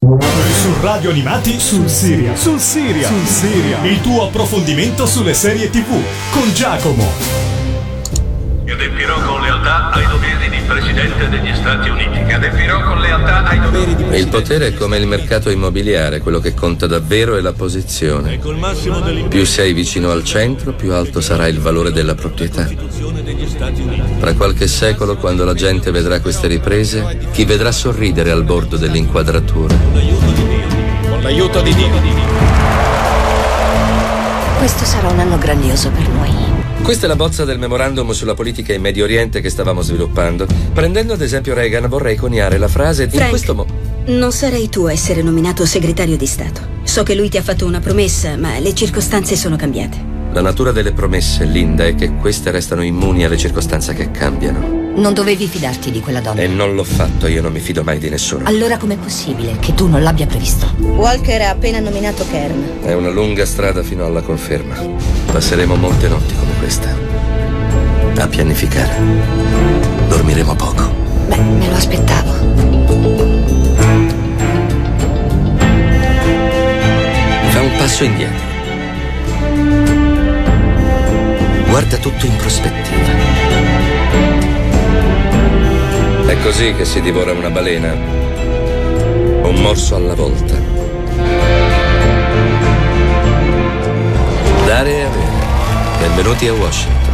Su Radio Animati sul Siria. Sul Siria. Sul Siria. Il tuo approfondimento sulle serie TV con Giacomo. Adempirò con lealtà ai doveri di Presidente degli Stati Uniti. Adempirò con lealtà ai doveri di Il potere è come il mercato immobiliare, quello che conta davvero è la posizione. Più sei vicino al centro, più alto sarà il valore della proprietà. Tra qualche secolo, quando la gente vedrà queste riprese, chi vedrà sorridere al bordo dell'inquadratura? Con l'aiuto di Dio. Questo sarà un anno grandioso per noi. Questa è la bozza del memorandum sulla politica in Medio Oriente che stavamo sviluppando. Prendendo ad esempio Reagan, vorrei coniare la frase di Frank, questo mo- non sarei tu a essere nominato segretario di Stato. So che lui ti ha fatto una promessa, ma le circostanze sono cambiate. La natura delle promesse, Linda, è che queste restano immuni alle circostanze che cambiano. Non dovevi fidarti di quella donna. E non l'ho fatto, io non mi fido mai di nessuno. Allora com'è possibile che tu non l'abbia previsto? Walker ha appena nominato Kern. È una lunga strada fino alla conferma. Passeremo molte notti come questa. A pianificare. Dormiremo poco. Beh, me lo aspettavo. Fa un passo indietro. Guarda tutto in prospettiva. Così che si divora una balena. Un morso alla volta. Dare e avere. Benvenuti a Washington.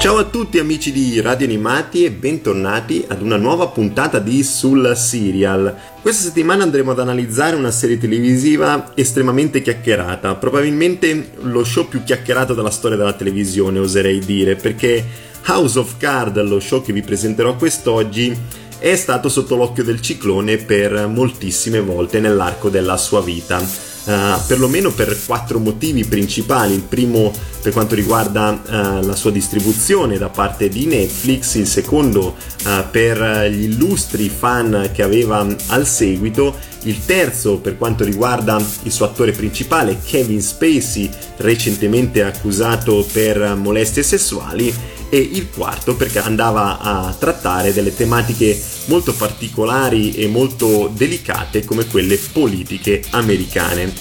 Ciao a tutti amici di Radio Animati e bentornati ad una nuova puntata di Sul Serial. Questa settimana andremo ad analizzare una serie televisiva estremamente chiacchierata, probabilmente lo show più chiacchierato della storia della televisione, oserei dire, perché House of Card, lo show che vi presenterò quest'oggi, è stato sotto l'occhio del ciclone per moltissime volte nell'arco della sua vita. Uh, perlomeno per quattro motivi principali. Il primo per quanto riguarda uh, la sua distribuzione da parte di Netflix, il secondo uh, per gli illustri fan che aveva al seguito, il terzo per quanto riguarda il suo attore principale Kevin Spacey, recentemente accusato per molestie sessuali e il quarto perché andava a trattare delle tematiche molto particolari e molto delicate come quelle politiche americane.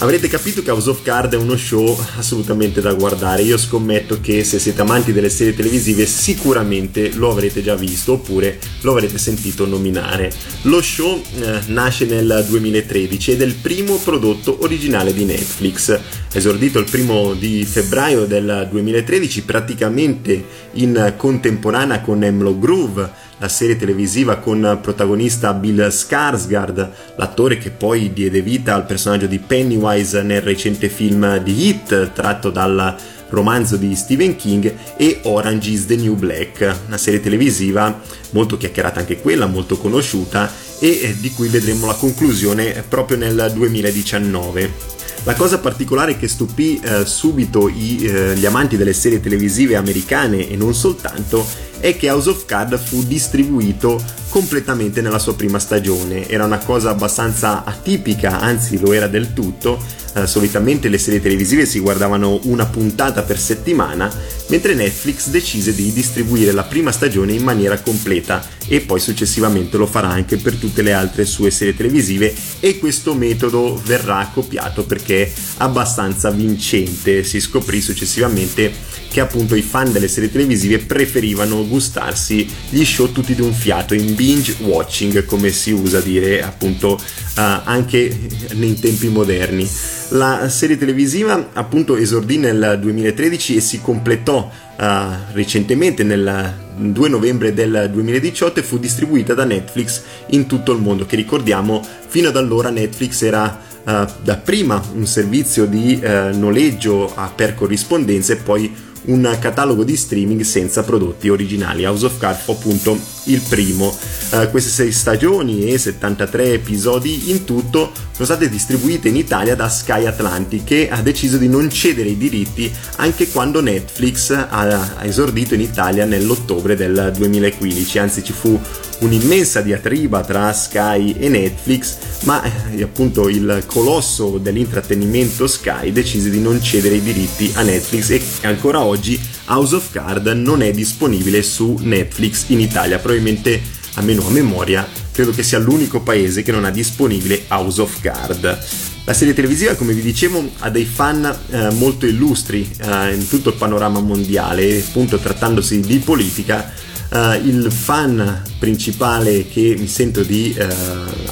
Avrete capito che House of Card è uno show assolutamente da guardare. Io scommetto che se siete amanti delle serie televisive sicuramente lo avrete già visto oppure lo avrete sentito nominare. Lo show eh, nasce nel 2013 ed è il primo prodotto originale di Netflix. Esordito il primo di febbraio del 2013, praticamente in contemporanea con Hemlock Groove la serie televisiva con protagonista Bill Skarsgård, l'attore che poi diede vita al personaggio di Pennywise nel recente film di Hit tratto dal romanzo di Stephen King e Orange is the New Black, una serie televisiva molto chiacchierata anche quella, molto conosciuta e di cui vedremo la conclusione proprio nel 2019. La cosa particolare che stupì eh, subito i, eh, gli amanti delle serie televisive americane e non soltanto è che House of Card fu distribuito completamente nella sua prima stagione. Era una cosa abbastanza atipica, anzi lo era del tutto. Eh, solitamente le serie televisive si guardavano una puntata per settimana, mentre Netflix decise di distribuire la prima stagione in maniera completa e poi successivamente lo farà anche per tutte le altre sue serie televisive e questo metodo verrà copiato perché è abbastanza vincente. Si scoprì successivamente che appunto i fan delle serie televisive preferivano gustarsi gli show tutti di un fiato in binge watching come si usa dire appunto uh, anche nei tempi moderni. La serie televisiva appunto esordì nel 2013 e si completò uh, recentemente nel 2 novembre del 2018 e fu distribuita da Netflix in tutto il mondo che ricordiamo fino ad allora Netflix era uh, dapprima un servizio di noleggio per corrispondenza e poi un catalogo di streaming senza prodotti originali. House of Cards fu appunto il primo. Uh, queste sei stagioni e 73 episodi in tutto sono state distribuite in Italia da Sky Atlantic che ha deciso di non cedere i diritti anche quando Netflix ha, esordito in Italia nell'ottobre del 2015, anzi ci fu un'immensa diatriba tra Sky e Netflix, ma eh, appunto il colosso dell'intrattenimento Sky decise di non cedere i diritti a Netflix e ancora oggi House of Card non è disponibile su Netflix in Italia, probabilmente almeno a memoria credo che sia l'unico paese che non ha disponibile House of Card. La serie televisiva, come vi dicevo, ha dei fan eh, molto illustri eh, in tutto il panorama mondiale, appunto trattandosi di politica. Eh, il fan principale che mi sento di eh,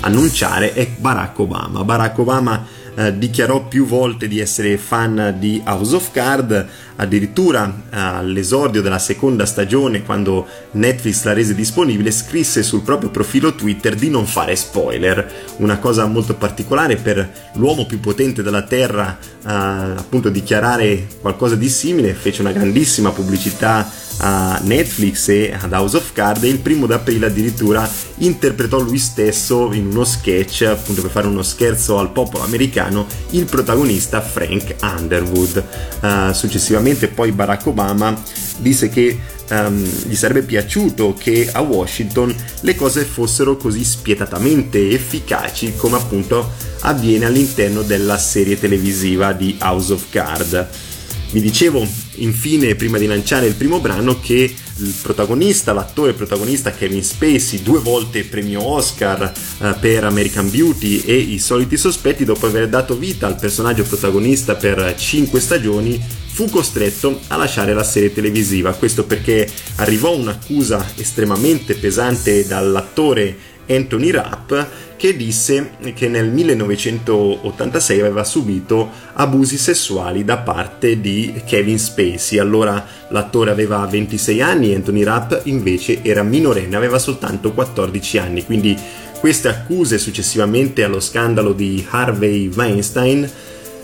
annunciare è Barack Obama. Barack Obama eh, dichiarò più volte di essere fan di House of Card, addirittura eh, all'esordio della seconda stagione, quando Netflix la rese disponibile, scrisse sul proprio profilo Twitter di non fare spoiler, una cosa molto particolare per l'uomo più potente della Terra, eh, appunto dichiarare qualcosa di simile, fece una grandissima pubblicità a Netflix e ad House of Card e il primo d'aprile addirittura interpretò lui stesso in uno sketch appunto per fare uno scherzo al popolo americano il protagonista Frank Underwood. Uh, successivamente poi Barack Obama disse che um, gli sarebbe piaciuto che a Washington le cose fossero così spietatamente efficaci come appunto avviene all'interno della serie televisiva di House of Card vi dicevo infine, prima di lanciare il primo brano, che il protagonista, l'attore protagonista Kevin Spacey, due volte premio Oscar eh, per American Beauty e I soliti sospetti, dopo aver dato vita al personaggio protagonista per cinque stagioni, fu costretto a lasciare la serie televisiva. Questo perché arrivò un'accusa estremamente pesante dall'attore Anthony Rapp che disse che nel 1986 aveva subito abusi sessuali da parte di Kevin Spacey. Allora l'attore aveva 26 anni, Anthony Rapp invece era minorenne, aveva soltanto 14 anni. Quindi queste accuse successivamente allo scandalo di Harvey Weinstein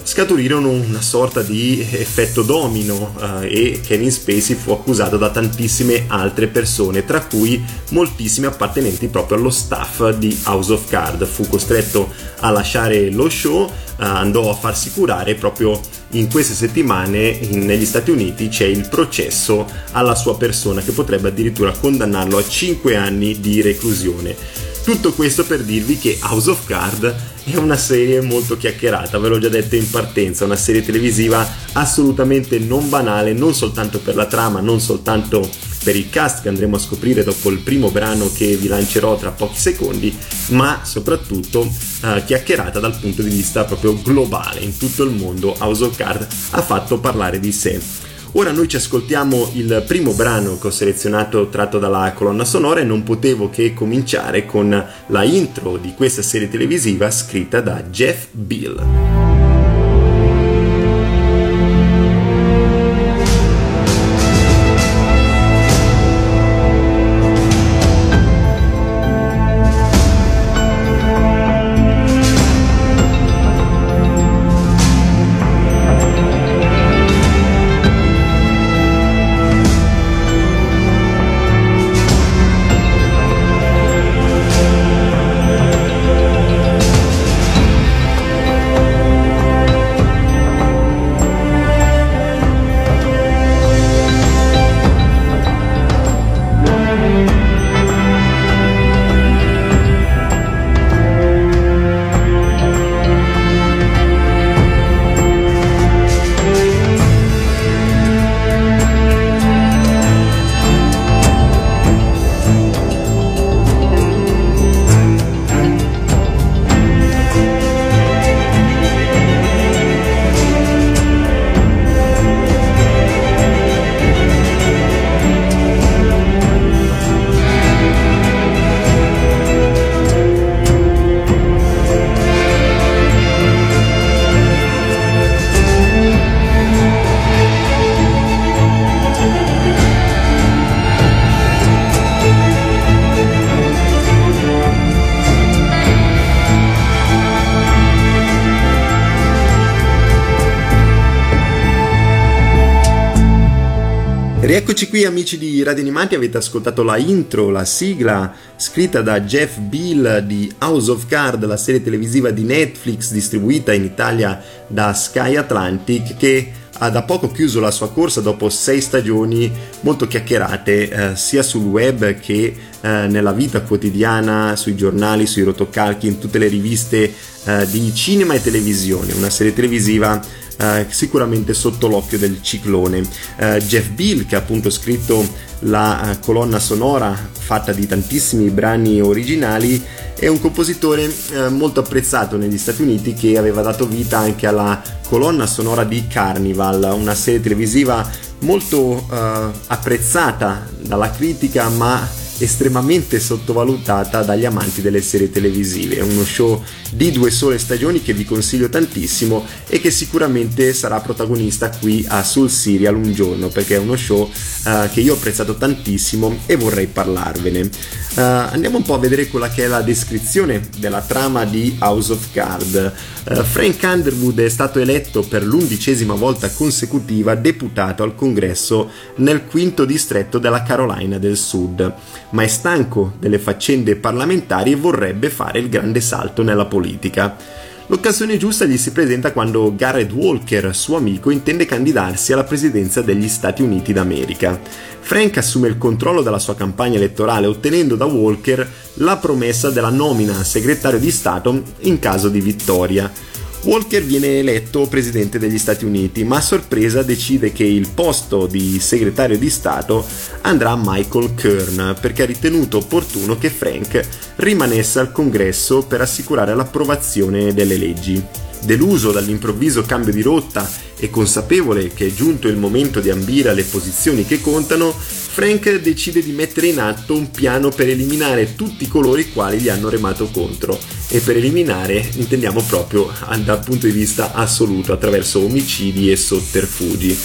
scaturirono una sorta di effetto domino eh, e Kevin Spacey fu accusato da tantissime altre persone, tra cui moltissime appartenenti proprio allo staff di House of Card. Fu costretto a lasciare lo show, eh, andò a farsi curare proprio in queste settimane in, negli Stati Uniti c'è il processo alla sua persona che potrebbe addirittura condannarlo a 5 anni di reclusione. Tutto questo per dirvi che House of Card è una serie molto chiacchierata, ve l'ho già detto in partenza, una serie televisiva assolutamente non banale, non soltanto per la trama, non soltanto per il cast che andremo a scoprire dopo il primo brano che vi lancerò tra pochi secondi, ma soprattutto eh, chiacchierata dal punto di vista proprio globale, in tutto il mondo House of Card ha fatto parlare di sé. Ora noi ci ascoltiamo il primo brano che ho selezionato tratto dalla colonna sonora e non potevo che cominciare con la intro di questa serie televisiva scritta da Jeff Bill. Amici di Radio Animati, avete ascoltato la intro, la sigla scritta da Jeff Bill di House of Card, la serie televisiva di Netflix distribuita in Italia da Sky Atlantic che ha da poco chiuso la sua corsa dopo sei stagioni molto chiacchierate eh, sia sul web che eh, nella vita quotidiana, sui giornali, sui rotocalchi, in tutte le riviste eh, di cinema e televisione, una serie televisiva eh, sicuramente sotto l'occhio del ciclone. Eh, Jeff Bill, che ha appunto scritto la eh, colonna sonora fatta di tantissimi brani originali, è un compositore eh, molto apprezzato negli Stati Uniti che aveva dato vita anche alla colonna sonora di Carnival, una serie televisiva molto eh, apprezzata dalla critica ma estremamente sottovalutata dagli amanti delle serie televisive. È uno show di due sole stagioni che vi consiglio tantissimo e che sicuramente sarà protagonista qui a Soul Serial un giorno perché è uno show uh, che io ho apprezzato tantissimo e vorrei parlarvene. Uh, andiamo un po' a vedere quella che è la descrizione della trama di House of Card. Uh, Frank Underwood è stato eletto per l'undicesima volta consecutiva deputato al congresso nel quinto distretto della Carolina del Sud ma è stanco delle faccende parlamentari e vorrebbe fare il grande salto nella politica. L'occasione giusta gli si presenta quando Garrett Walker, suo amico, intende candidarsi alla presidenza degli Stati Uniti d'America. Frank assume il controllo della sua campagna elettorale ottenendo da Walker la promessa della nomina a segretario di Stato in caso di vittoria. Walker viene eletto presidente degli Stati Uniti, ma a sorpresa decide che il posto di segretario di Stato andrà a Michael Kern perché ha ritenuto opportuno che Frank rimanesse al congresso per assicurare l'approvazione delle leggi. Deluso dall'improvviso cambio di rotta e consapevole che è giunto il momento di ambire alle posizioni che contano, Frank decide di mettere in atto un piano per eliminare tutti coloro i quali gli hanno remato contro. E per eliminare intendiamo proprio dal punto di vista assoluto, attraverso omicidi e sotterfugi.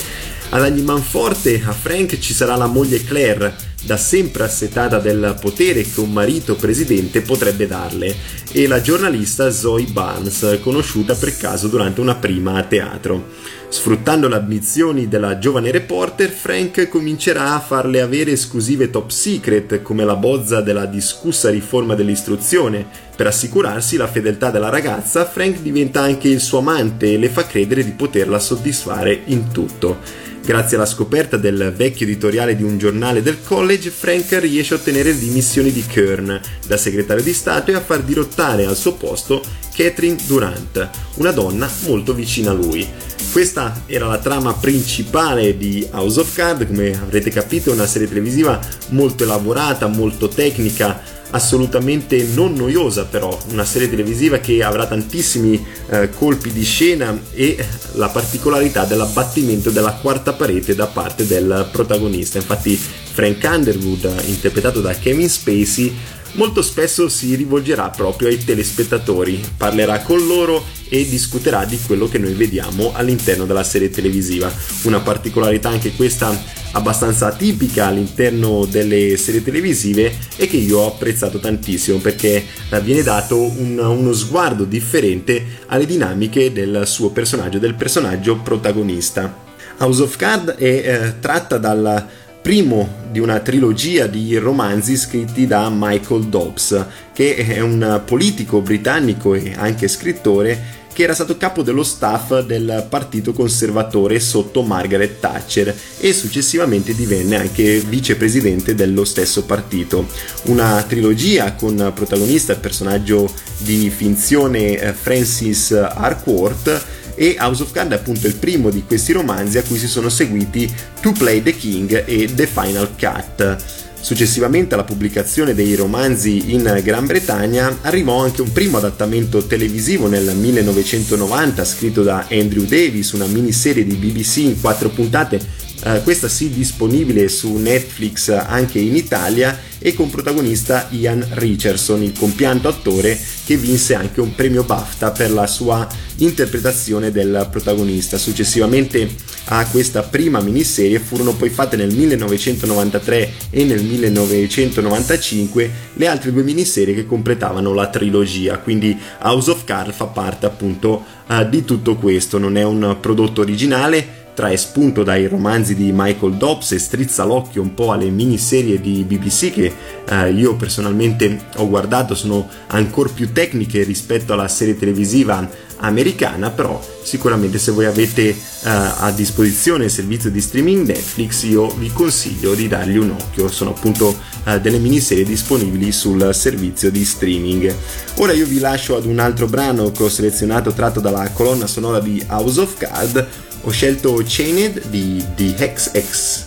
Ad ogni manforte a Frank ci sarà la moglie Claire, da sempre assetata del potere che un marito presidente potrebbe darle, e la giornalista Zoe Barnes, conosciuta per caso durante una prima a teatro. Sfruttando le ambizioni della giovane reporter, Frank comincerà a farle avere esclusive top secret come la bozza della discussa riforma dell'istruzione. Per assicurarsi la fedeltà della ragazza, Frank diventa anche il suo amante e le fa credere di poterla soddisfare in tutto. Grazie alla scoperta del vecchio editoriale di un giornale del college, Frank riesce a ottenere le dimissioni di Kern da segretario di Stato e a far dirottare al suo posto Catherine Durant, una donna molto vicina a lui. Questa era la trama principale di House of Cards, come avrete capito è una serie televisiva molto elaborata, molto tecnica, assolutamente non noiosa però, una serie televisiva che avrà tantissimi eh, colpi di scena e la particolarità dell'abbattimento della quarta parete da parte del protagonista. Infatti Frank Underwood, interpretato da Kevin Spacey, molto spesso si rivolgerà proprio ai telespettatori, parlerà con loro e discuterà di quello che noi vediamo all'interno della serie televisiva. Una particolarità anche questa abbastanza tipica all'interno delle serie televisive e che io ho apprezzato tantissimo perché eh, viene dato un, uno sguardo differente alle dinamiche del suo personaggio, del personaggio protagonista. House of Cards è eh, tratta dal primo di una trilogia di romanzi scritti da Michael Dobbs, che è un politico britannico e anche scrittore che era stato capo dello staff del partito conservatore sotto Margaret Thatcher e successivamente divenne anche vicepresidente dello stesso partito. Una trilogia con protagonista il personaggio di finzione eh, Francis Harcourt e House of Cards è appunto il primo di questi romanzi a cui si sono seguiti To Play the King e The Final Cut. Successivamente alla pubblicazione dei romanzi in Gran Bretagna arrivò anche un primo adattamento televisivo nel 1990 scritto da Andrew Davis, una miniserie di BBC in quattro puntate, eh, questa sì disponibile su Netflix anche in Italia e con protagonista Ian Richardson, il compianto attore che vinse anche un premio BAFTA per la sua interpretazione del protagonista. Successivamente a questa prima miniserie furono poi fatte nel 1993 e nel 1995 le altre due miniserie che completavano la trilogia, quindi House of Cards fa parte appunto uh, di tutto questo, non è un prodotto originale, trae spunto dai romanzi di Michael Dobbs e strizza l'occhio un po' alle miniserie di BBC che eh, io personalmente ho guardato, sono ancora più tecniche rispetto alla serie televisiva americana, però sicuramente se voi avete uh, a disposizione il servizio di streaming Netflix io vi consiglio di dargli un occhio, sono appunto uh, delle miniserie disponibili sul servizio di streaming. Ora io vi lascio ad un altro brano che ho selezionato tratto dalla colonna sonora di House of Card, ho scelto Chained di The XX.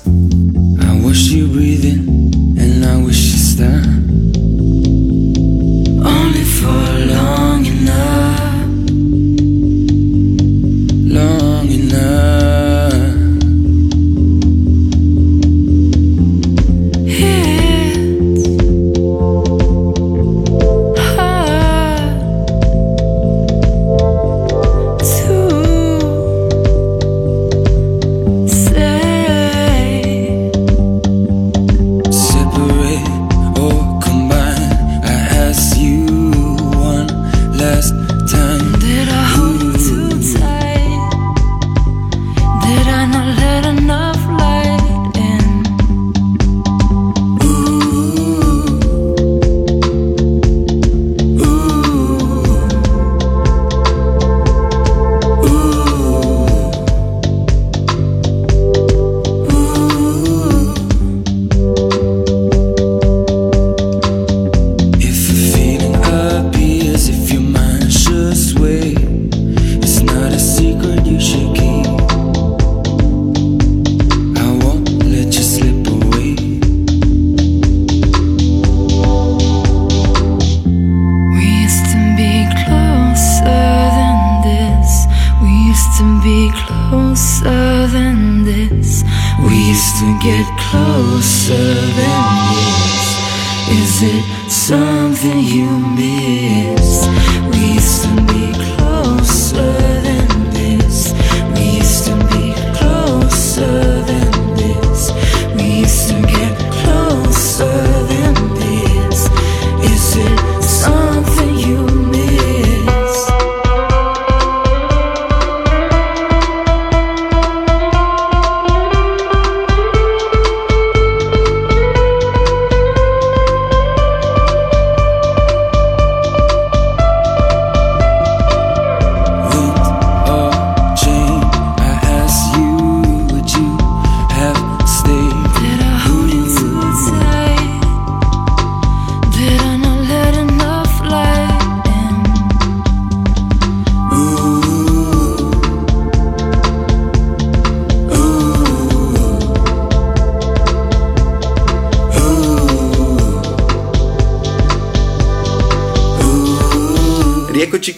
I wish you breathing and I wish you stop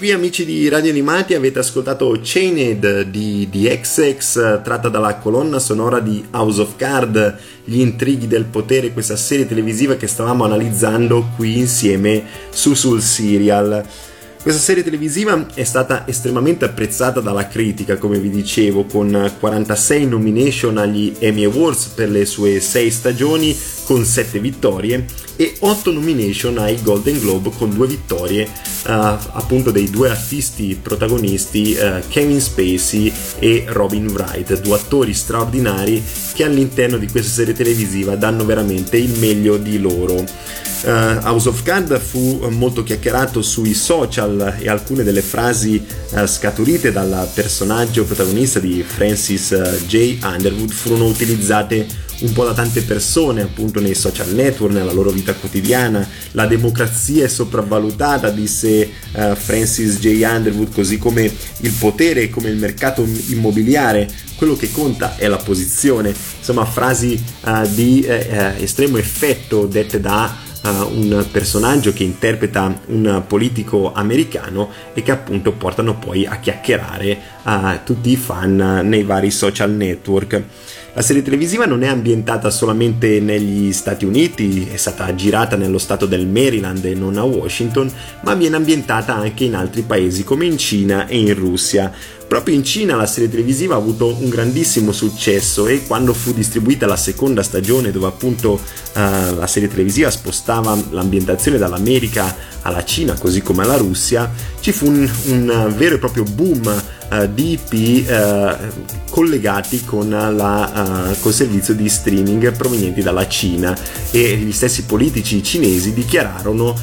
qui amici di Radio Animati, avete ascoltato Chained di, di XX tratta dalla colonna sonora di House of Card, gli intrighi del potere, questa serie televisiva che stavamo analizzando qui insieme su sul serial. Questa serie televisiva è stata estremamente apprezzata dalla critica, come vi dicevo, con 46 nomination agli Emmy Awards per le sue 6 stagioni, con 7 vittorie, e 8 nomination ai Golden Globe con 2 vittorie, uh, appunto dei due artisti protagonisti, uh, Kevin Spacey e Robin Wright, due attori straordinari che all'interno di questa serie televisiva danno veramente il meglio di loro. Uh, House of Card fu molto chiacchierato sui social e alcune delle frasi uh, scaturite dal personaggio protagonista di Francis uh, J. Underwood furono utilizzate un po' da tante persone appunto nei social network, nella loro vita quotidiana. La democrazia è sopravvalutata, disse Francis J. Underwood, così come il potere, come il mercato immobiliare. Quello che conta è la posizione. Insomma, frasi di eh, estremo effetto dette da Uh, un personaggio che interpreta un politico americano e che appunto portano poi a chiacchierare uh, tutti i fan nei vari social network. La serie televisiva non è ambientata solamente negli Stati Uniti, è stata girata nello stato del Maryland e non a Washington, ma viene ambientata anche in altri paesi come in Cina e in Russia. Proprio in Cina la serie televisiva ha avuto un grandissimo successo e quando fu distribuita la seconda stagione dove appunto uh, la serie televisiva spostava l'ambientazione dall'America alla Cina così come alla Russia, ci fu un, un vero e proprio boom uh, di IP uh, collegati con la, uh, col servizio di streaming provenienti dalla Cina e gli stessi politici cinesi dichiararono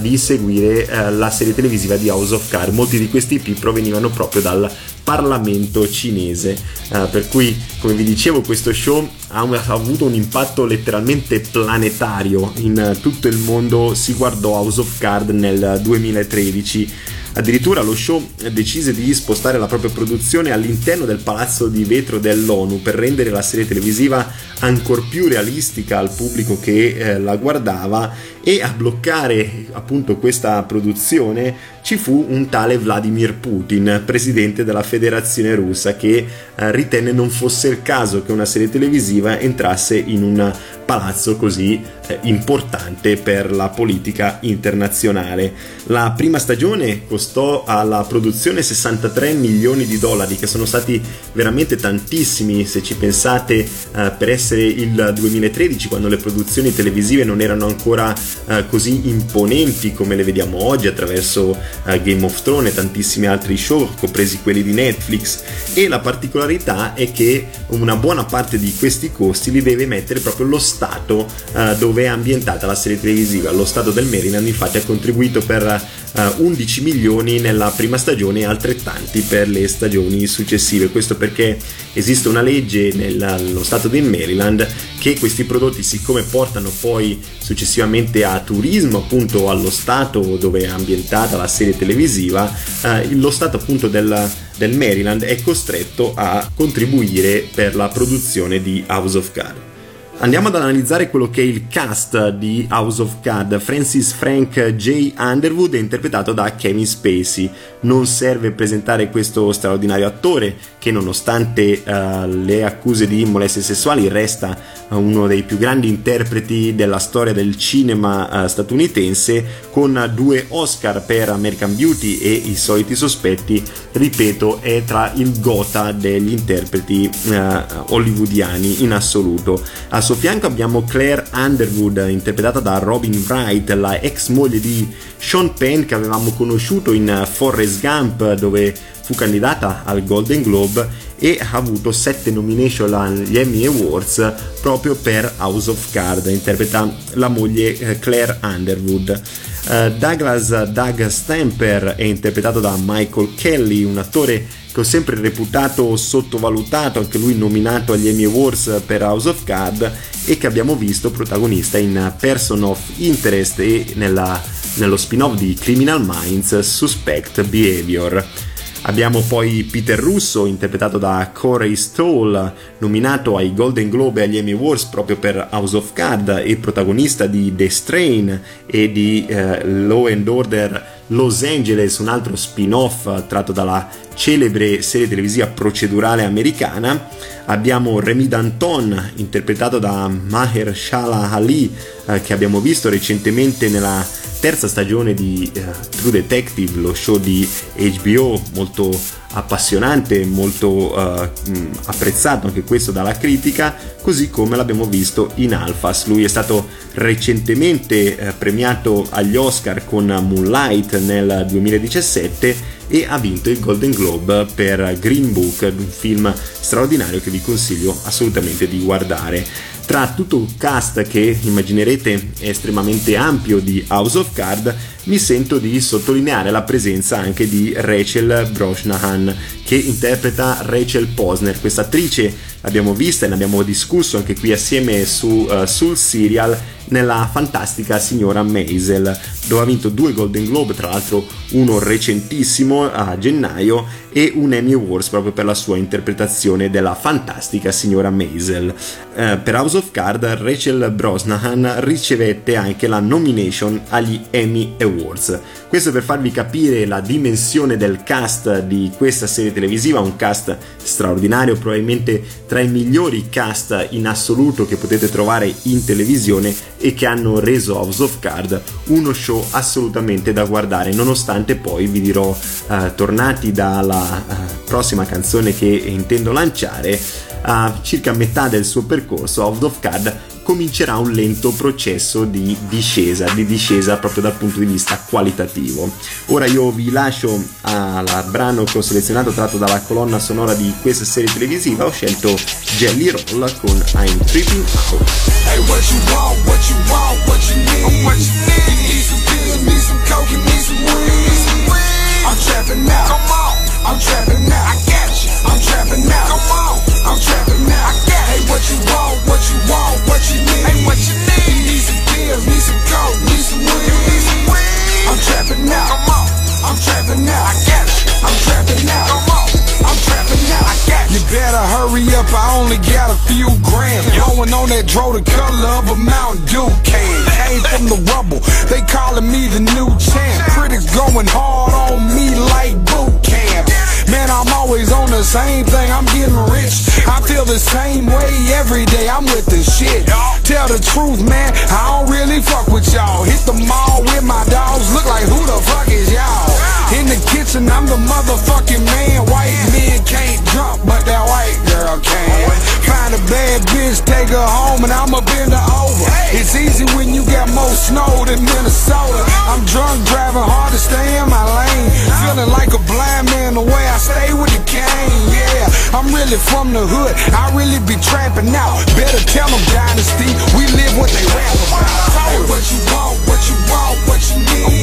di seguire la serie televisiva di House of Cards. Molti di questi IP provenivano proprio dal Parlamento cinese. Uh, per cui, come vi dicevo, questo show ha, un, ha, avuto un impatto letteralmente planetario in tutto il mondo. Si guardò House of Cards nel 2013 Addirittura lo show decise di spostare la propria produzione all'interno del palazzo di vetro dell'ONU per rendere la serie televisiva ancora più realistica al pubblico che eh, la guardava e a bloccare appunto questa produzione ci fu un tale Vladimir Putin, presidente della federazione russa, che eh, ritenne non fosse il caso che una serie televisiva entrasse in un palazzo così eh, importante per la politica internazionale. La prima stagione costò alla produzione 63 milioni di dollari, che sono stati veramente tantissimi se ci pensate eh, per essere il 2013 quando le produzioni televisive non erano ancora così imponenti come le vediamo oggi attraverso Game of Thrones e tantissimi altri show, compresi quelli di Netflix. E la particolarità è che una buona parte di questi costi li deve mettere proprio lo Stato eh, dove è ambientata la serie televisiva. Lo Stato del Maryland infatti ha contribuito per 11 milioni nella prima stagione e altrettanti per le stagioni successive. Questo perché esiste una legge nello Stato del Maryland che questi prodotti siccome portano poi successivamente a turismo appunto allo stato dove è ambientata la serie televisiva eh, lo stato appunto del, del Maryland è costretto a contribuire per la produzione di House of Cards Andiamo ad analizzare quello che è il cast di House of Cards. Francis Frank J. Underwood è interpretato da Kevin Spacey. Non serve presentare questo straordinario attore che nonostante uh, le accuse di molestie sessuali resta uh, uno dei più grandi interpreti della storia del cinema uh, statunitense con due Oscar per American Beauty e I soliti sospetti, ripeto, è tra il gota degli interpreti hollywoodiani in assoluto. A suo fianco abbiamo Claire Underwood, interpretata da Robin Wright, la ex moglie di Sean Penn che avevamo conosciuto in Forrest Gump, dove fu candidata al Golden Globe e ha avuto 7 nomination agli Emmy Awards proprio per House of Cards, interpreta la moglie eh, Claire Underwood. Uh, Douglas Doug Stamper è interpretato da Michael Kelly, un attore che ho sempre reputato sottovalutato, anche lui nominato agli Emmy Awards per House of Cards e che abbiamo visto protagonista in Person of Interest e nella, nello spin-off di Criminal Minds Suspect Behavior. Abbiamo poi Peter Russo, interpretato da Corey Stoll, nominato ai Golden Globe e agli Emmy Awards proprio per House of Cards e protagonista di The Strain e di eh, Law and Order Los Angeles, un altro spin-off tratto dalla celebre serie televisiva procedurale americana. Abbiamo Remy Danton, interpretato da Maher Shala Ali, eh, che abbiamo visto recentemente nella terza stagione di uh, True Detective, lo show di HBO, molto appassionante, molto uh, apprezzato anche questo dalla critica, così come l'abbiamo visto in Alphas. Lui è stato recentemente uh, premiato agli Oscar con Moonlight nel 2017 e ha vinto il Golden Globe per Green Book, un film straordinario che vi consiglio assolutamente di guardare tra tutto il cast che immaginerete estremamente ampio di House of Cards, mi sento di sottolineare la presenza anche di Rachel Brosnahan che interpreta Rachel Posner. Questa attrice l'abbiamo vista e ne abbiamo discusso anche qui assieme su, uh, sul serial nella fantastica signora Maisel, dove ha vinto due Golden Globe, tra l'altro uno recentissimo a gennaio e un Emmy Awards proprio per la sua interpretazione della fantastica signora Maisel. Eh, per House of Cards Rachel Brosnahan ricevette anche la nomination agli Emmy Awards. Questo per farvi capire la dimensione del cast di questa serie televisiva, un cast straordinario, probabilmente tra i migliori cast in assoluto che potete trovare in televisione e che hanno reso House of Cards uno show assolutamente da guardare, nonostante poi vi dirò, eh, tornati dalla eh, prossima canzone che intendo lanciare, a circa metà del suo percorso House of Cards comincerà un lento processo di discesa, di discesa proprio dal punto di vista qualitativo. Ora io vi lascio al brano che ho selezionato tratto dalla colonna sonora di questa serie televisiva, ho scelto Jelly Roll con I'm Tripping Out. Hey, what you want, what you want, what you need, what you need. Need some pills, need some coke, need some weed. I'm trapping out, come on, I'm trapping out, I you, I'm trapping now. come on, I'm trapping out, I got Hey, what you want, what you want, what you need, hey, what you need. Need some pills, need some coke, need some weed. I'm trapping now. come on, I'm trapping out, I got you, I'm trapping out, come on, I'm trapping out, I got you. You better hurry up, I only got a few grams. Going on that dro the color of a Mountain Dew can. Came from the rubble, they calling me the new champ. Critics going hard on me like boot camp. Man, I'm always on the same thing, I'm getting rich. I feel the same way every day, I'm with the shit. Tell the truth, man, I don't really fuck with y'all. Hit the mall with my dogs, look like who the fuck is y'all? In the kitchen, I'm the motherfucking man. White men can't jump, but that white girl can. Find a bad bitch, take her home, and I'ma bend her over. It's easy when you got more snow than Minnesota. I'm drunk, driving hard to stay in my lane. Feeling like a blind man the way I stay with the cane. Yeah, I'm really from the hood. I really be trapping out. Better tell them dynasty, we live what they rap about. What you want, what you want. What you need.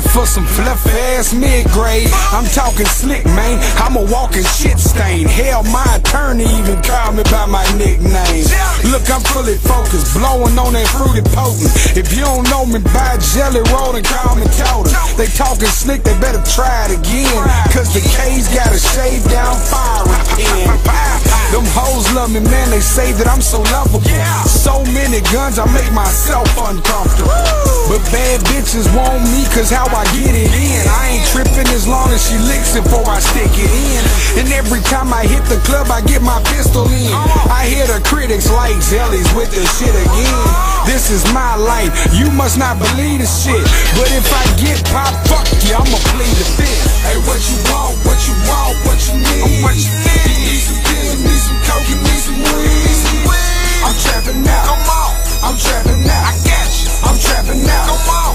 can for some fluffy ass mid grade. I'm talking slick, man. I'm a walking shit stain. Hell, my attorney even called me by my nickname. Look, I'm fully focused, blowing on that fruity potent. If you don't know me by jelly roll and call me Totem. They talking slick, they better try it again. Cause the K's got a shave down fire pen. Them hoes love me, man. They say that I'm so lovable. So many guns, I make myself uncomfortable. But bad bitches want me cause how I get it in. I ain't tripping as long as she licks it before I stick it in. And every time I hit the club, I get my pistol in. I hear the critics like Zellies with the shit again. This is my life, you must not believe the shit. But if I get popped, fuck you, I'ma plead the fifth. Hey, what you want, what you want, what you need? What you need? You need some pills, need some coke, you need some weed. I'm trapping out. Come on, I'm trapping out. I got you. I'm trapping out. Come on,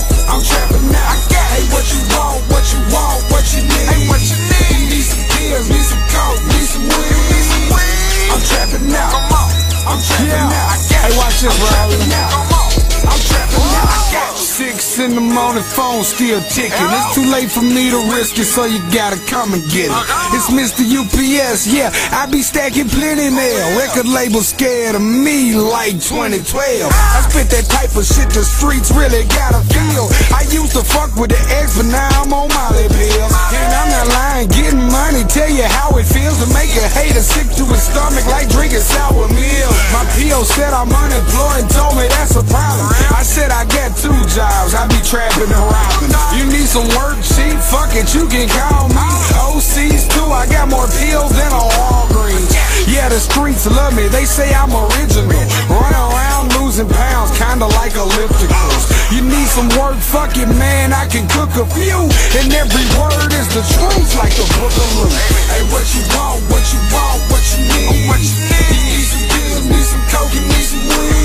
in the morning, phone still ticking. It's too late for me to risk it, so you gotta come and get it. It's Mr. UPS, yeah. I be stacking plenty mail. Record label scared of me like 2012. I spit that type of shit the streets really gotta feel. I used to fuck with the ex, but now I'm on Molly pills. And I'm not lying, getting money, tell you how it feels to make a hater sick to his stomach like drinking sour milk. My PO said I'm unemployed and told me that's a problem. I said I got two jobs, I be and robbing. You need some work, cheap, fuck it, you can call me. OCs too, I got more pills than a Walgreens. Yeah, the streets love me, they say I'm original. Run around losing pounds, kinda like ellipticals. You need some work, fuck it, man, I can cook a few. And every word is the truth, like the book of Luke. Hey, what you want, what you want, what you need? What you need? Need some pills, need some coke, you need some weed.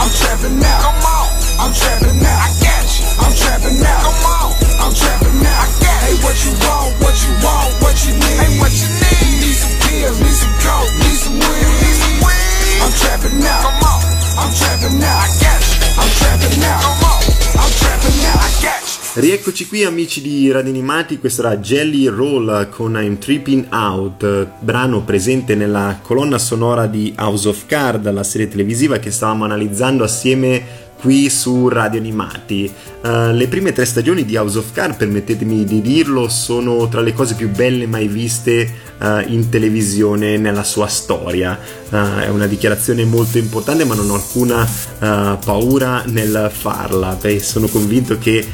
I'm trapping out. Come on, I'm trapping out. I'm trapping out. Come on, I'm trapping out. I got Hey, what you want? What you want? What you need? Hey, what you need? You need some pills, need some coke, need some weed. I'm trapping out. Come on, I'm trapping out. I got you. I'm trapping out. Come on, I'm trapping out. I got you. Rieccoci qui amici di Radio Animati, questo era Jelly Roll con I'm Tripping Out, brano presente nella colonna sonora di House of Card, la serie televisiva che stavamo analizzando assieme qui su Radio Animati. Uh, le prime tre stagioni di House of Cards, permettetemi di dirlo, sono tra le cose più belle mai viste in televisione nella sua storia. È una dichiarazione molto importante ma non ho alcuna paura nel farla, Beh, sono convinto che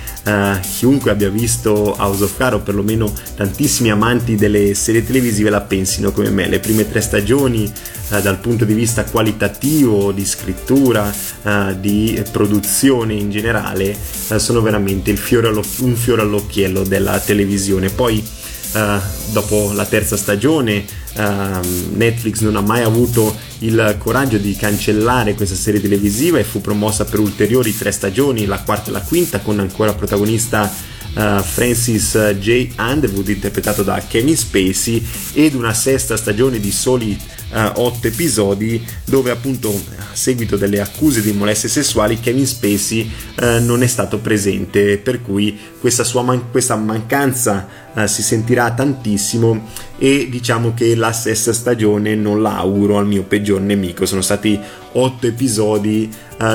chiunque abbia visto House of Cards o perlomeno tantissimi amanti delle serie televisive la pensino come me. Le prime tre stagioni eh, dal punto di vista qualitativo, di scrittura, di produzione in generale, sono veramente fiore un fiore all'occhiello della televisione. Poi eh, dopo la terza stagione ehm, Netflix non ha mai avuto il coraggio di cancellare questa serie televisiva e fu promossa per ulteriori tre stagioni, la quarta e la quinta, con ancora protagonista uh, Francis J. Underwood interpretato da Kevin Spacey ed una sesta stagione di soli uh, otto episodi dove appunto a seguito delle accuse di molestie sessuali Kevin Spacey uh, non è stato presente. Per cui questa sua man- questa mancanza uh, si sentirà tantissimo e diciamo che la sesta stagione non la auguro al mio peggior nemico. Sono stati otto episodi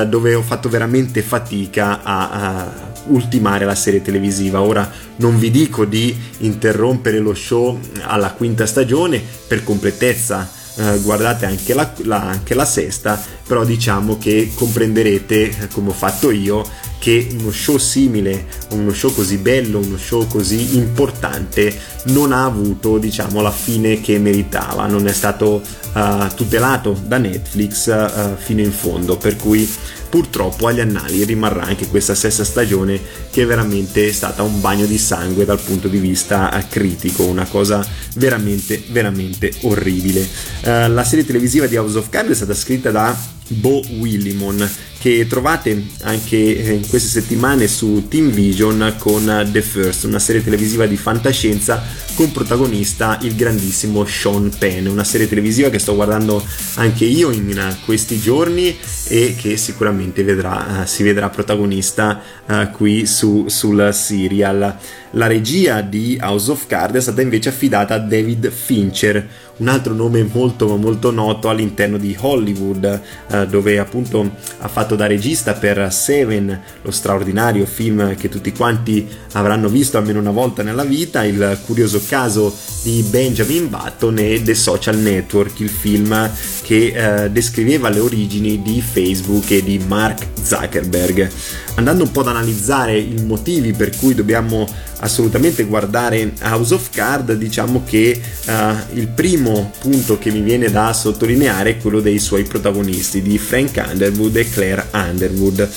dove ho fatto veramente fatica a, a ultimare la serie televisiva. Ora non vi dico di interrompere lo show alla quinta stagione per completezza eh, guardate anche la, la, anche la sesta, però diciamo che comprenderete, eh, come ho fatto io, che uno show simile, uno show così bello, uno show così importante non ha avuto diciamo la fine che meritava, non è stato uh, tutelato da Netflix uh, fino in fondo, per cui purtroppo agli annali rimarrà anche questa sesta stagione che è veramente stata un bagno di sangue dal punto di vista critico, una cosa veramente veramente orribile. Uh, la serie televisiva di House of Cards è stata scritta da Bo Willimon che trovate anche in queste settimane su Team Vision con The First, una serie televisiva di fantascienza con protagonista il grandissimo Sean Penn, una serie televisiva che sto guardando anche io in questi giorni e che sicuramente vedrà, si vedrà protagonista uh, qui su, sul serial. La regia di House of Cards è stata invece affidata a David Fincher, un altro nome molto molto noto all'interno di Hollywood, eh, dove appunto ha fatto da regista per Seven, lo straordinario film che tutti quanti avranno visto almeno una volta nella vita, il curioso caso di Benjamin Button e The Social Network, il film che eh, descriveva le origini di Facebook e di Mark Zuckerberg. Andando un po' ad analizzare i motivi per cui dobbiamo assolutamente guardare House of Card, diciamo che uh, il primo punto che mi viene da sottolineare è quello dei suoi protagonisti, di Frank Underwood e Claire Underwood.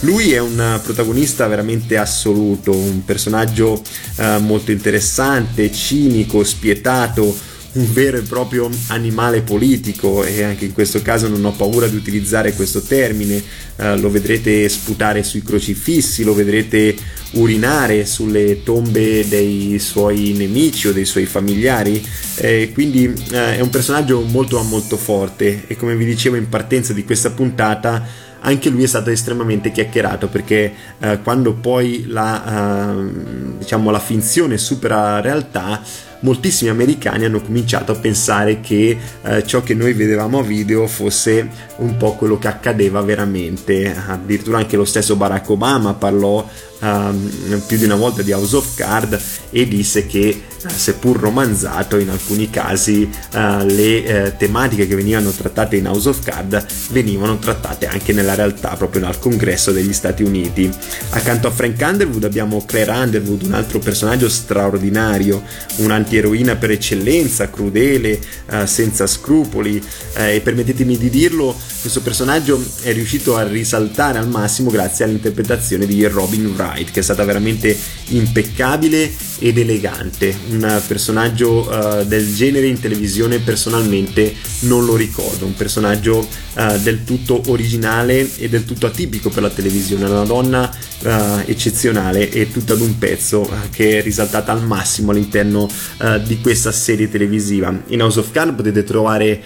Lui è un protagonista veramente assoluto, un personaggio uh, molto interessante, cinico, spietato, un vero e proprio animale politico e anche in questo caso non ho paura di utilizzare questo termine, uh, lo vedrete sputare sui crocifissi, lo vedrete urinare sulle tombe dei suoi nemici o dei suoi familiari, eh, quindi eh, è un personaggio molto molto forte e come vi dicevo in partenza di questa puntata anche lui è stato estremamente chiacchierato perché eh, quando poi la, eh, diciamo, la finzione supera la realtà moltissimi americani hanno cominciato a pensare che eh, ciò che noi vedevamo a video fosse un po' quello che accadeva veramente. Addirittura anche lo stesso Barack Obama parlò um, più di una volta di House of Card e disse che seppur romanzato in alcuni casi uh, le uh, tematiche che venivano trattate in House of Card venivano trattate anche nella realtà proprio dal congresso degli Stati Uniti accanto a Frank Underwood abbiamo Claire Underwood un altro personaggio straordinario un'antieroina per eccellenza crudele uh, senza scrupoli. E permettetemi di dirlo questo personaggio è riuscito a risaltare al massimo grazie all'interpretazione di Robin Wright che è stata veramente impeccabile ed elegante. Un personaggio uh, del genere in televisione personalmente non lo ricordo, un personaggio uh, del tutto originale e del tutto atipico per la televisione, una donna uh, eccezionale e tutta ad un pezzo che è risaltata al massimo all'interno di questa serie televisiva. In House of Cards potete trovare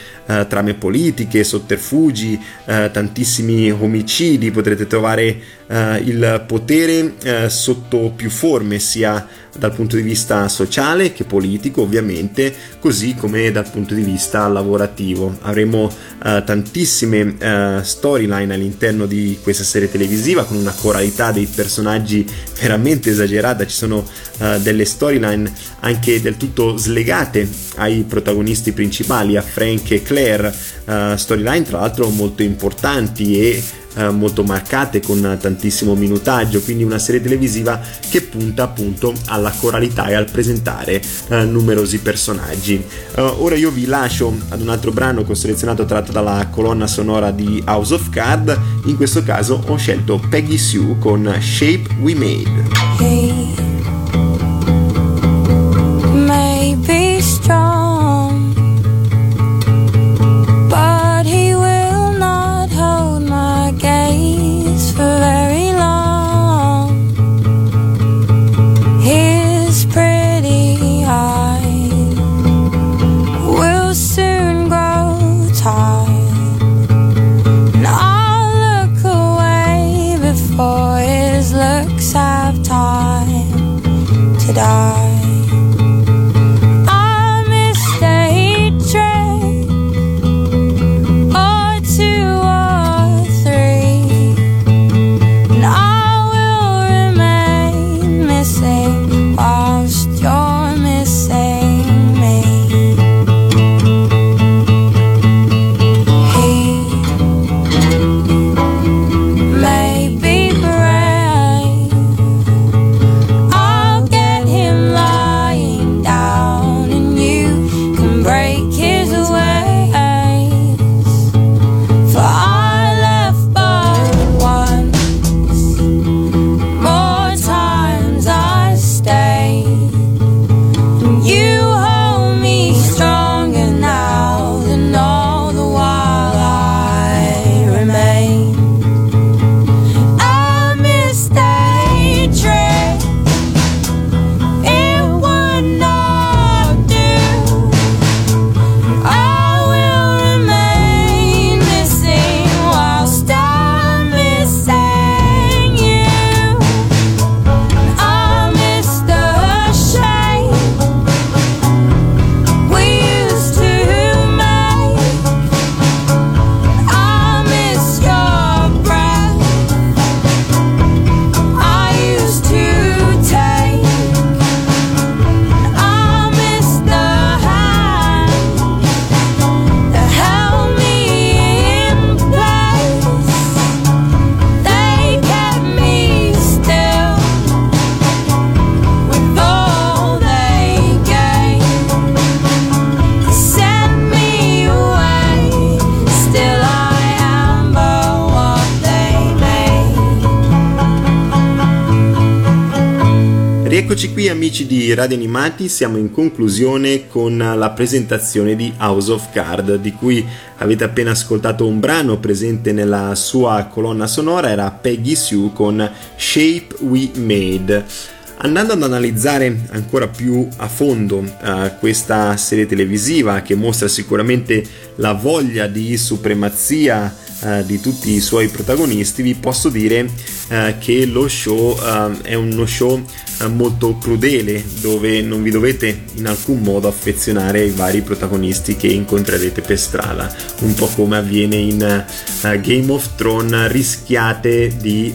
trame politiche, sotterfugi, tantissimi omicidi, potrete trovare il potere sotto più forme, sia dal punto di vista sociale che politico ovviamente, così come dal punto di vista lavorativo. Avremo uh, tantissime uh, storyline all'interno di questa serie televisiva con una coralità dei personaggi veramente esagerata, ci sono uh, delle storyline anche del tutto slegate ai protagonisti principali, a Frank e Claire, uh, storyline tra l'altro molto importanti e eh, molto marcate con tantissimo minutaggio, quindi una serie televisiva che punta appunto alla coralità e al presentare eh, numerosi personaggi. Uh, ora io vi lascio ad un altro brano che ho selezionato tratto dalla colonna sonora di House of Card, in questo caso ho scelto Peggy Sue con Shape We Made. Hey. Amici di Radio Animati, siamo in conclusione con la presentazione di House of Card, di cui avete appena ascoltato un brano presente nella sua colonna sonora, era Peggy Sue con Shape We Made. Andando ad analizzare ancora più a fondo uh, questa serie televisiva che mostra sicuramente la voglia di supremazia uh, di tutti i suoi protagonisti, vi posso dire uh, che lo show è uno show molto crudele dove non vi dovete in alcun modo affezionare ai vari protagonisti che incontrerete per strada, un po' come avviene in Game of Thrones, rischiate di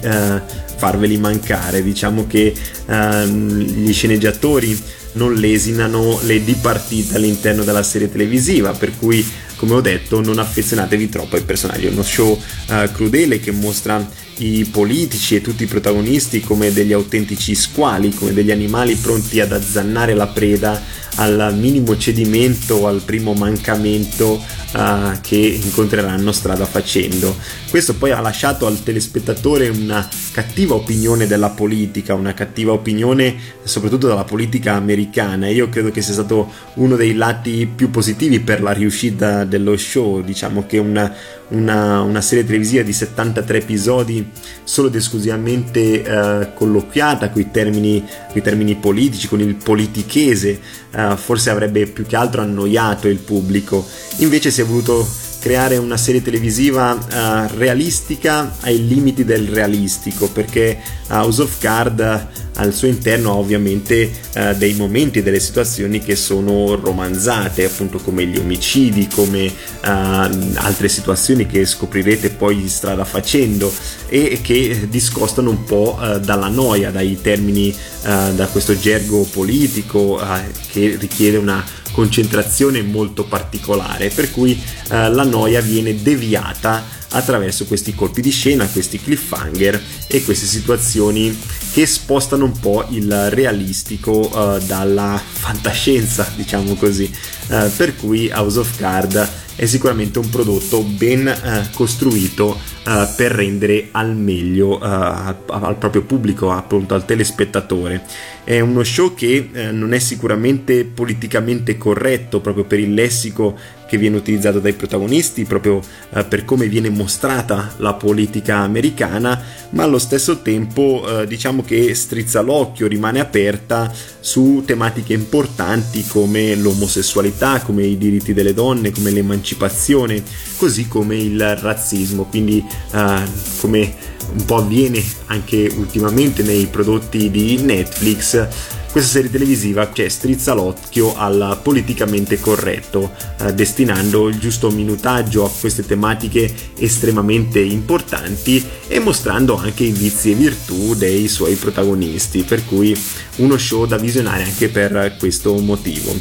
farveli mancare. Diciamo che gli sceneggiatori non lesinano le dipartite all'interno della serie televisiva, per cui come ho detto non affezionatevi troppo ai personaggi, è uno show uh, crudele che mostra i politici e tutti i protagonisti come degli autentici squali, come degli animali pronti ad azzannare la preda al minimo cedimento al primo mancamento uh, che incontreranno strada facendo. Questo poi ha lasciato al telespettatore una cattiva opinione della politica, una cattiva opinione soprattutto della politica americana. Io credo che sia stato uno dei lati più positivi per la riuscita dello show, diciamo che una, una, una serie televisiva di 73 episodi solo ed esclusivamente uh, colloquiata con i termini, termini politici, con il politichese, uh, forse avrebbe più che altro annoiato il pubblico. Invece si è voluto creare una serie televisiva uh, realistica ai limiti del realistico perché House of Card al suo interno ha ovviamente eh, dei momenti, delle situazioni che sono romanzate, appunto come gli omicidi, come eh, altre situazioni che scoprirete poi strada facendo e che discostano un po' eh, dalla noia, dai termini, eh, da questo gergo politico eh, che richiede una concentrazione molto particolare, per cui eh, la noia viene deviata attraverso questi colpi di scena, questi cliffhanger e queste situazioni che spostano un po' il realistico uh, dalla fantascienza, diciamo così. Uh, per cui House of Card è sicuramente un prodotto ben uh, costruito per rendere al meglio al, al proprio pubblico, appunto al telespettatore. È uno show che non è sicuramente politicamente corretto proprio per il lessico che viene utilizzato dai protagonisti, proprio per come viene mostrata la politica americana, ma allo stesso tempo diciamo che strizza l'occhio, rimane aperta su tematiche importanti come l'omosessualità, come i diritti delle donne, come l'emancipazione, così come il razzismo. Quindi uh, come un po' avviene anche ultimamente nei prodotti di Netflix, questa serie televisiva cioè, strizza l'occhio al politicamente corretto, eh, destinando il giusto minutaggio a queste tematiche estremamente importanti e mostrando anche i vizi e virtù dei suoi protagonisti, per cui uno show da visionare anche per questo motivo.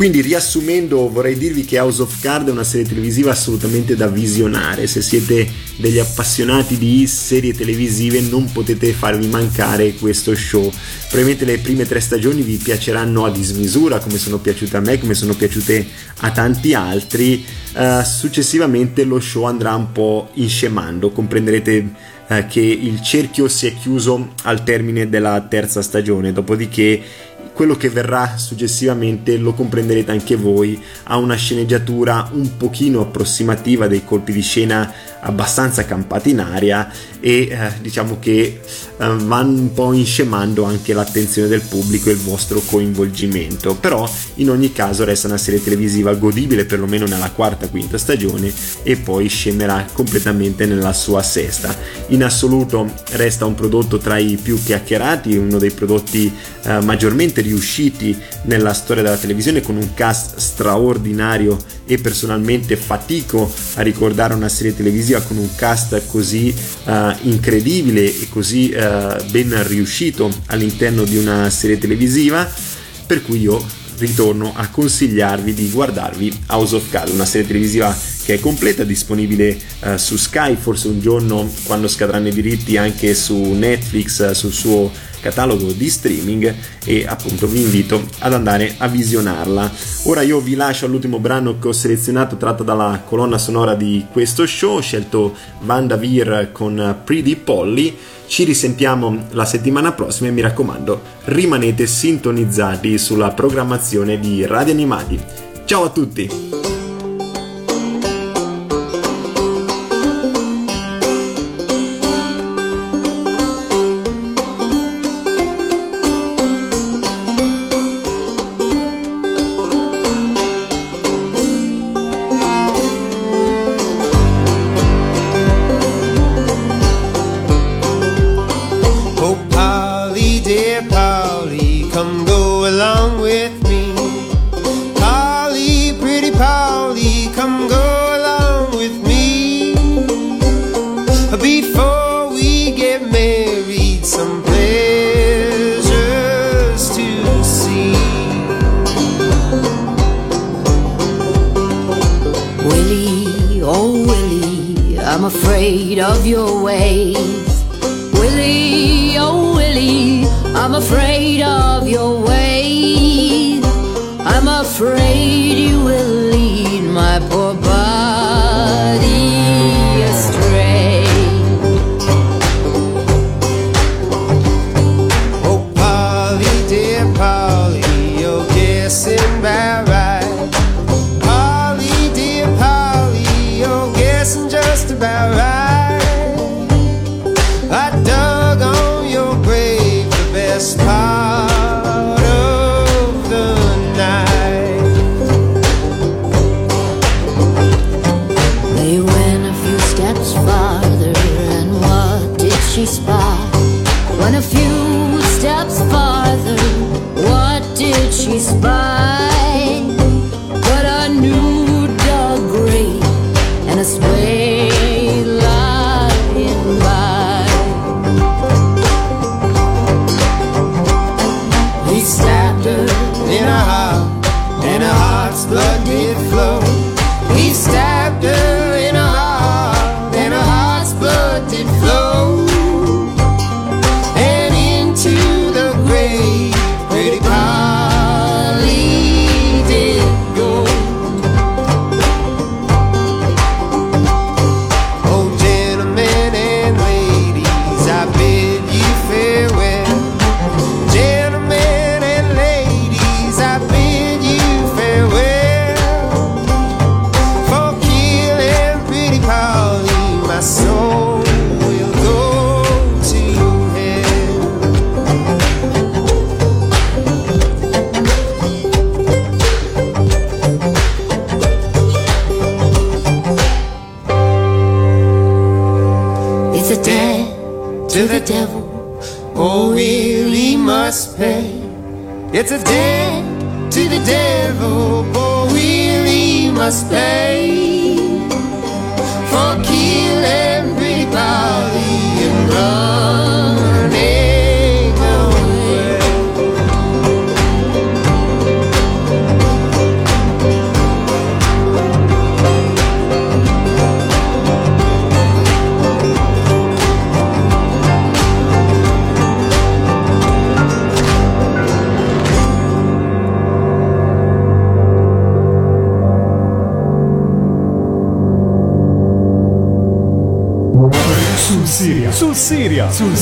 Quindi riassumendo vorrei dirvi che House of Card è una serie televisiva assolutamente da visionare, se siete degli appassionati di serie televisive non potete farvi mancare questo show. Probabilmente le prime tre stagioni vi piaceranno a dismisura come sono piaciute a me, come sono piaciute a tanti altri, uh, successivamente lo show andrà un po' inscemando, comprenderete uh, che il cerchio si è chiuso al termine della terza stagione, dopodiché quello che verrà successivamente lo comprenderete anche voi, ha una sceneggiatura un pochino approssimativa dei colpi di scena abbastanza campati in aria e eh, diciamo che eh, vanno un po' inscemando anche l'attenzione del pubblico e il vostro coinvolgimento. Però in ogni caso resta una serie televisiva godibile perlomeno nella quarta quinta stagione e poi scemerà completamente nella sua sesta. In assoluto resta un prodotto tra i più chiacchierati uno dei prodotti eh, maggiormente riusciti nella storia della televisione con un cast straordinario e personalmente fatico a ricordare una serie televisiva con un cast così uh, incredibile e così uh, ben riuscito all'interno di una serie televisiva per cui io ritorno a consigliarvi di guardarvi House of Cards, una serie televisiva che è completa, disponibile uh, su Sky, forse un giorno quando scadranno i diritti anche su Netflix, sul suo catalogo di streaming e appunto vi invito ad andare a visionarla. Ora io vi lascio all'ultimo brano che ho selezionato tratto dalla colonna sonora di questo show, ho scelto Vanda Veer con Pretty Polly. Ci risentiamo la settimana prossima e mi raccomando, rimanete sintonizzati sulla programmazione di Radio Animati. Ciao a tutti! I'm afraid of your way. I'm afraid you will.